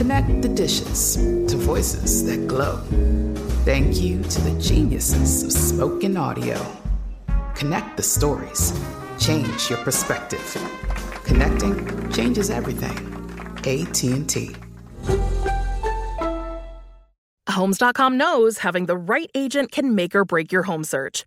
Connect the dishes to voices that glow. Thank you to the geniuses of spoken audio. Connect the stories. Change your perspective. Connecting changes everything. AT&T. Homes.com knows having the right agent can make or break your home search.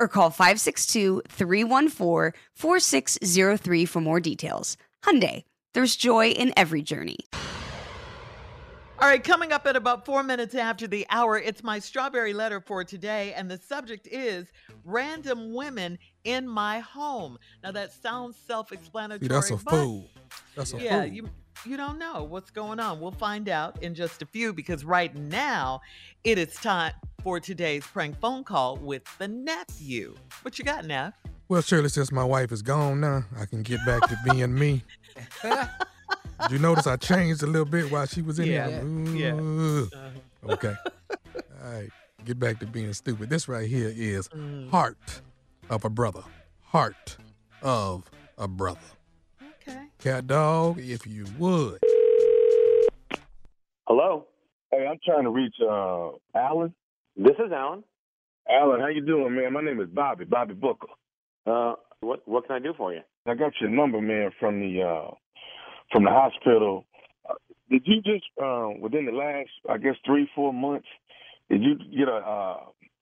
or call 562-314-4603 for more details. Hyundai, there's joy in every journey. All right, coming up at about four minutes after the hour, it's my strawberry letter for today, and the subject is random women in my home. Now that sounds self-explanatory. See, that's a but fool. That's a yeah, fool. you you don't know what's going on. We'll find out in just a few because right now it is time for today's prank phone call with the nephew. What you got, Neff? Well, surely since my wife is gone now, I can get back to being me. Did you notice I changed a little bit while she was in Yeah, here? yeah. Uh-huh. Okay. All right. Get back to being stupid. This right here is Mm. heart of a brother. Heart of a brother. Okay. Cat dog, if you would. Hello. Hey, I'm trying to reach uh Alan. This is Alan. Alan, how you doing, man? My name is Bobby, Bobby Booker. Uh, what what can I do for you? I got your number, man, from the uh from the hospital. Uh, did you just uh, within the last, I guess, three four months, did you get a uh,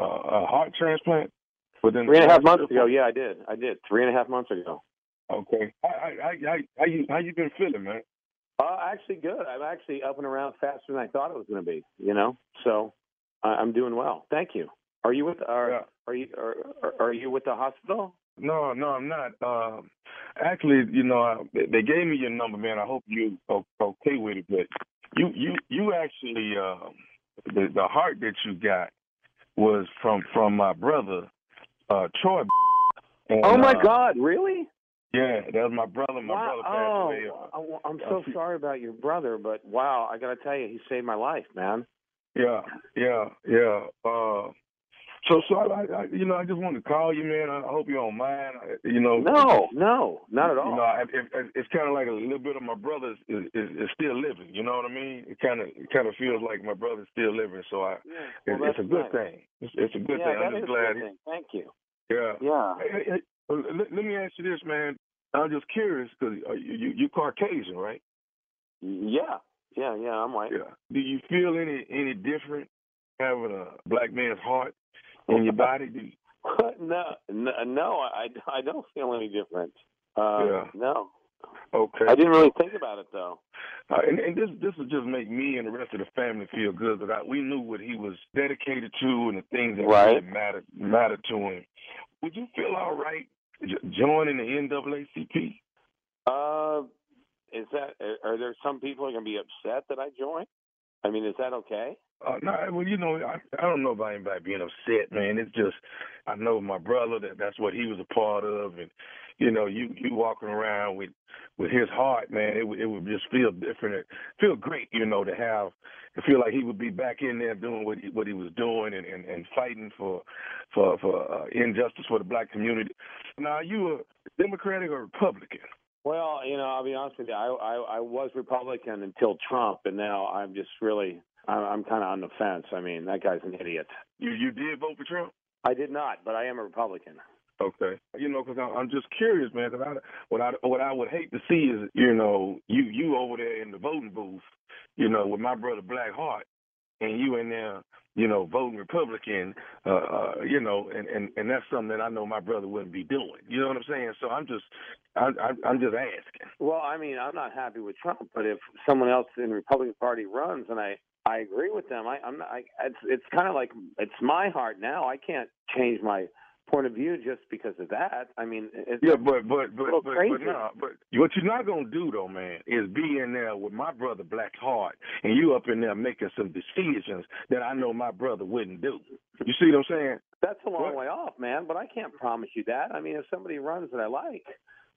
a, a heart transplant? Within Three and a the half last months ago. Yeah, I did. I did. Three and a half months ago. Okay. How, how, how, how you how you been feeling, man? Uh, actually, good. I'm actually up and around faster than I thought it was going to be. You know, so I I'm doing well. Thank you. Are you with are Yeah. are you are, are- are you with the hospital? No, no, I'm not. Um, actually, you know, I, they gave me your number, man. I hope you okay with it. But you, you, you actually, um, the the heart that you got was from from my brother, uh, Troy. And, oh my uh, God! Really? Yeah, that was my brother. My wow. brother passed oh, away. uh, I- I'm so sorry about your brother, but wow, I got to tell you, he saved my life, man. Yeah, yeah, yeah. Uh, So, so I, I, you know, I just wanted to call you, man. I hope you don't mind. You know, no, no, not at all. You know, I, it, it's kind of like a little bit of my brother is, is, is still living. You know what I mean? It kind of, kind of feels like my brother's still living. So I, yeah. well, it's, it's a good nice. thing. It's, it's a good yeah, thing. I'm just glad. He, Thank you. Yeah. Yeah. Let, let, me ask you this, man. I'm just curious because you, you you Caucasian, right? Yeah. Yeah, yeah, I'm white. Yeah. Do you feel any any different having a black man's heart in your body? Do you... no, no, no, I, I don't feel any different. Uh, yeah. No. Okay. I didn't really think about it though. Uh, and, and this this would just make me and the rest of the family feel good that I, we knew what he was dedicated to and the things that right. really mattered mattered to him. Would you feel all right joining the NAACP? Uh, is that are there some people are going to be upset that I join? I mean, is that okay? Uh, no, well, you know, I, I don't know about anybody being upset, man. It's just I know my brother that that's what he was a part of, and you know, you you walking around with with his heart, man. It it would just feel different, it feel great, you know, to have to feel like he would be back in there doing what he, what he was doing and, and and fighting for for for uh, injustice for the black community. Now, are you a Democratic or Republican? Well, you know, I'll be honest with you. I I, I was Republican until Trump, and now I'm just really I'm, I'm kind of on the fence. I mean, that guy's an idiot. You you did vote for Trump? I did not, but I am a Republican. Okay, you know, because I'm just curious, man. Because I what I what I would hate to see is you know you you over there in the voting booth, you know, with my brother Black Heart, and you in there, you know, voting Republican, uh, uh, you know, and, and and that's something that I know my brother wouldn't be doing. You know what I'm saying? So I'm just, I, I, I'm just asking. Well, I mean, I'm not happy with Trump, but if someone else in the Republican Party runs, and I I agree with them, I, I'm not. I, it's it's kind of like it's my heart now. I can't change my point of view just because of that. I mean, it's yeah, but but but but, crazy. but no, but what you're not gonna do though, man, is be in there with my brother Black Heart, and you up in there making some decisions that I know my brother wouldn't do. You see what I'm saying? That's a long what? way off, man. But I can't promise you that. I mean, if somebody runs that I like,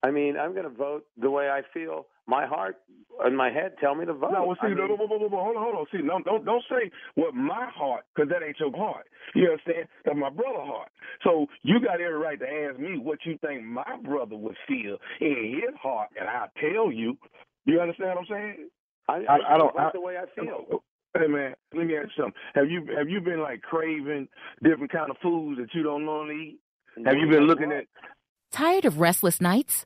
I mean, I'm going to vote the way I feel. My heart and my head tell me to vote. No, well, see, I mean, no, no, no, no, no, hold on, hold on. See, no, don't don't say what my heart, because that ain't your heart. You understand? That's my brother heart. So you got every right to ask me what you think my brother would feel in his heart, and I'll tell you. You understand what I'm saying? I, I, I don't. vote I, the way I feel. Hey man, let me ask you something. Have you have you been like craving different kind of foods that you don't normally eat? Have you been looking at? Tired of restless nights?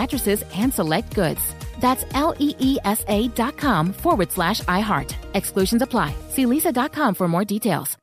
mattresses and select goods. That's L E E S A dot com forward slash iHeart. Exclusions apply. See leesa.com for more details.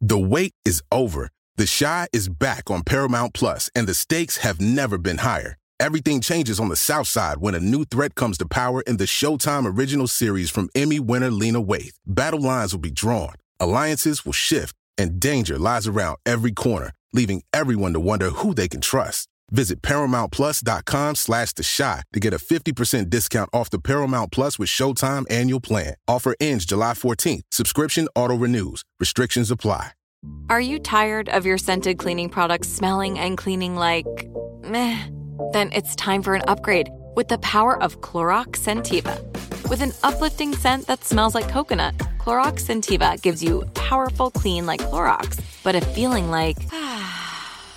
The wait is over. The Chi is back on Paramount Plus, and the stakes have never been higher. Everything changes on the South Side when a new threat comes to power in the Showtime original series from Emmy winner Lena Waithe. Battle lines will be drawn, alliances will shift, and danger lies around every corner, leaving everyone to wonder who they can trust. Visit ParamountPlus.com slash The Chi to get a 50% discount off the Paramount Plus with Showtime annual plan. Offer ends July 14th. Subscription auto-renews. Restrictions apply. Are you tired of your scented cleaning products smelling and cleaning like meh? Then it's time for an upgrade with the power of Clorox Scentiva. With an uplifting scent that smells like coconut, Clorox Scentiva gives you powerful clean like Clorox, but a feeling like ah,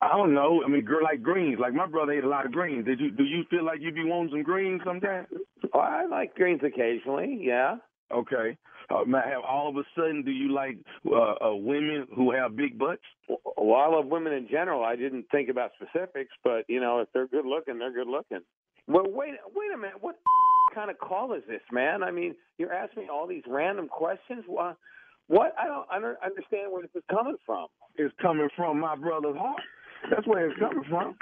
I don't know. I mean, gr- like greens. Like my brother ate a lot of greens. Did you? Do you feel like you'd be wanting some greens sometimes? Oh, I like greens occasionally. Yeah. Okay. Uh, have all of a sudden, do you like uh, uh, women who have big butts? Well, I love women in general. I didn't think about specifics, but you know, if they're good looking, they're good looking. Well, wait, wait a minute. What kind of call is this, man? I mean, you're asking me all these random questions. What? What? I don't, I don't understand where this is coming from. It's coming from my brother's heart. That's where it's coming from.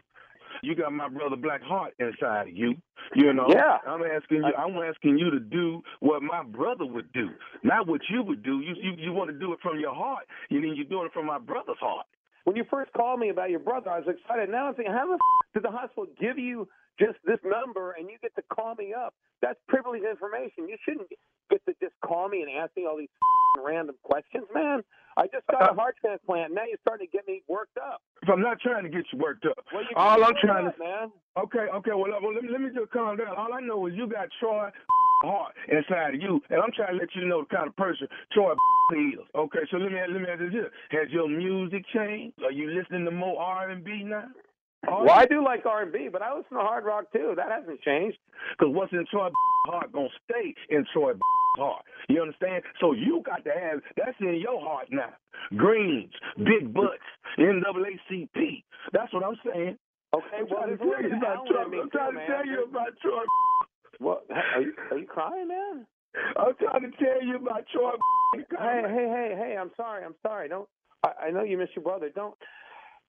You got my brother Black Heart inside of you. You know. Yeah. I'm asking you. I'm asking you to do what my brother would do, not what you would do. You you, you want to do it from your heart. You mean you're doing it from my brother's heart. When you first called me about your brother, I was excited. Now I'm thinking, how the f- did the hospital give you just this number and you get to call me up? That's privileged information. You shouldn't get to just call me and ask me all these random questions, man. I just got a uh, heart transplant. Now you're starting to get me worked up. If I'm not trying to get you worked up, Well, you all I'm trying to man. Okay, okay. Well, well let, me, let me just calm down. All I know is you got Troy heart inside of you, and I'm trying to let you know the kind of person Troy is. Okay, so let me let me ask you this: Has your music changed? Are you listening to more R&B now? Well, I do like R&B, but I listen to hard rock too. That hasn't changed. Because what's in Troy heart gonna stay in Troy heart. You understand? So you got to have that's in your heart now. Greens, big butts, NAACP. That's what I'm saying. Okay, I'm well, trying to tell you about Troy. I'm trying to tell you about Troy. What? Are you are you crying, man? I'm trying to tell you about Troy. Hey, hey, hey, hey! I'm sorry. I'm sorry. Don't. I, I know you miss your brother. Don't.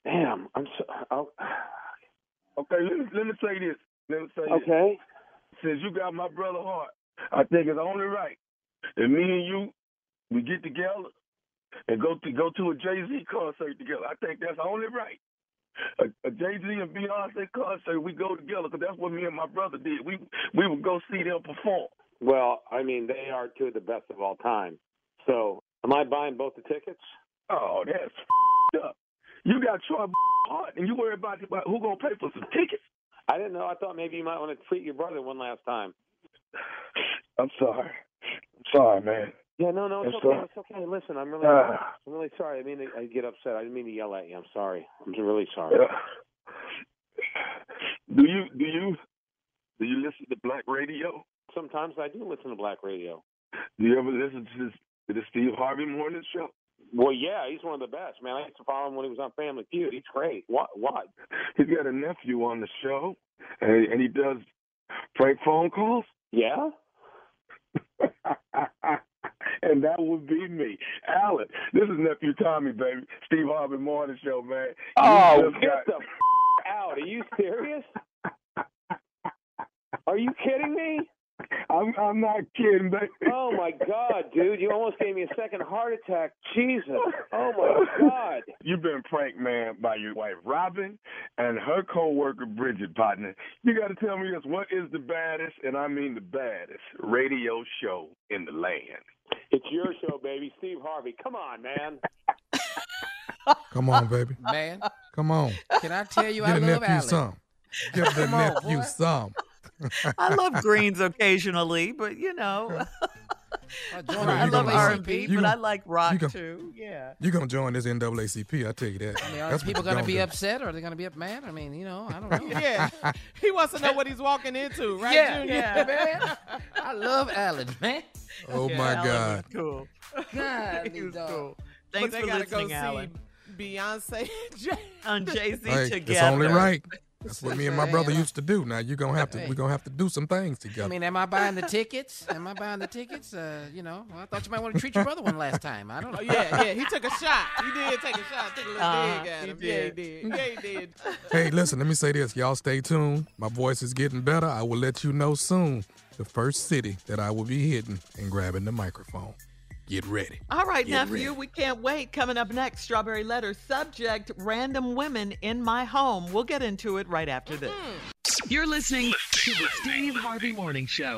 Damn. I'm so. Oh. Okay, let me let me say this. Let me say this. Okay. Since you got my brother heart, I think it's only right that me and you we get together and go to go to a Jay Z concert together. I think that's only right. A, a Jay Z and Beyonce concert, we go together because that's what me and my brother did. We we would go see them perform. Well, I mean, they are two of the best of all time. So, am I buying both the tickets? Oh, that's f***ed up. You got Troy heart, and you worry about, about who gonna pay for some tickets. I didn't know. I thought maybe you might want to treat your brother one last time. I'm sorry. I'm sorry, man. Yeah, no, no, it's I'm okay. sorry. It's okay. Listen, I'm really, Ah. I'm really sorry. I mean, I get upset. I didn't mean to yell at you. I'm sorry. I'm really sorry. Do you do you do you listen to black radio? Sometimes I do listen to black radio. Do you ever listen to this to the Steve Harvey Morning Show? Well, yeah, he's one of the best, man. I used to follow him when he was on Family Feud. He's great. What? What? He's got a nephew on the show, and, and he does prank phone calls. Yeah. and that would be me, Alan. This is nephew Tommy, baby. Steve Harvey Morning Show, man. You Oh, get got- the f- out! Are you serious? Are you kidding me? I'm I'm not kidding, but Oh my God, dude! You almost gave me a second heart attack. Jesus! Oh my God! You've been pranked, man, by your wife Robin and her co-worker Bridget, partner. You got to tell me this: what is the baddest, and I mean the baddest, radio show in the land? It's your show, baby. Steve Harvey. Come on, man. Come on, baby. Man, Come on. can I tell you Get I a love nephew Alan? some. Give the Come on, nephew some. I love greens occasionally, but you know. I love R and B, but I like rock gon- too. Yeah. You're gonna join this NAACP, I tell you that. I mean, are That's people you're going to be do. upset or are they going to be mad? I mean, you know, I don't know. yeah, he wants to know what he's walking into, right, yeah, Junior? yeah, man. I love Alan, man. Oh Yeah, my Alan God. was cool. God, He was dog. cool. But Thanks they for gotta listening, go Alan. see Beyonce and Jay. On Jay Z Hey, together. it's only right. That's what me and my brother used to do. Now you're gonna have to. We're gonna have to do some things together. I mean, am I buying the tickets? Am I buying the tickets? Uh, you know, well, I thought you might want to treat your brother one last time. I don't know. Oh, yeah, yeah, he took a shot. He did take a shot. Took a little Uh-huh, dig at he him. Yeah, he did. did. Yeah, he did. hey, listen. Let me say this. Y'all stay tuned. My voice is getting better. I will let you know soon. The first city that I will be hitting and grabbing the microphone. Get ready. All right, Get nephew, ready. we can't wait. Coming up next, Strawberry Letter subject random women in my home. We'll get into it right after this. Mm-hmm. You're listening to the Steve Harvey Morning Show.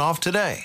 off today.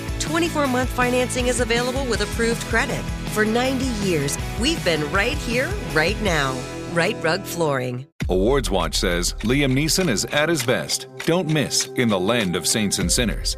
24 month financing is available with approved credit. For 90 years, we've been right here, right now. Rite Rug Flooring. Awards Watch says Liam Neeson is at his best. Don't miss In the Land of Saints and Sinners.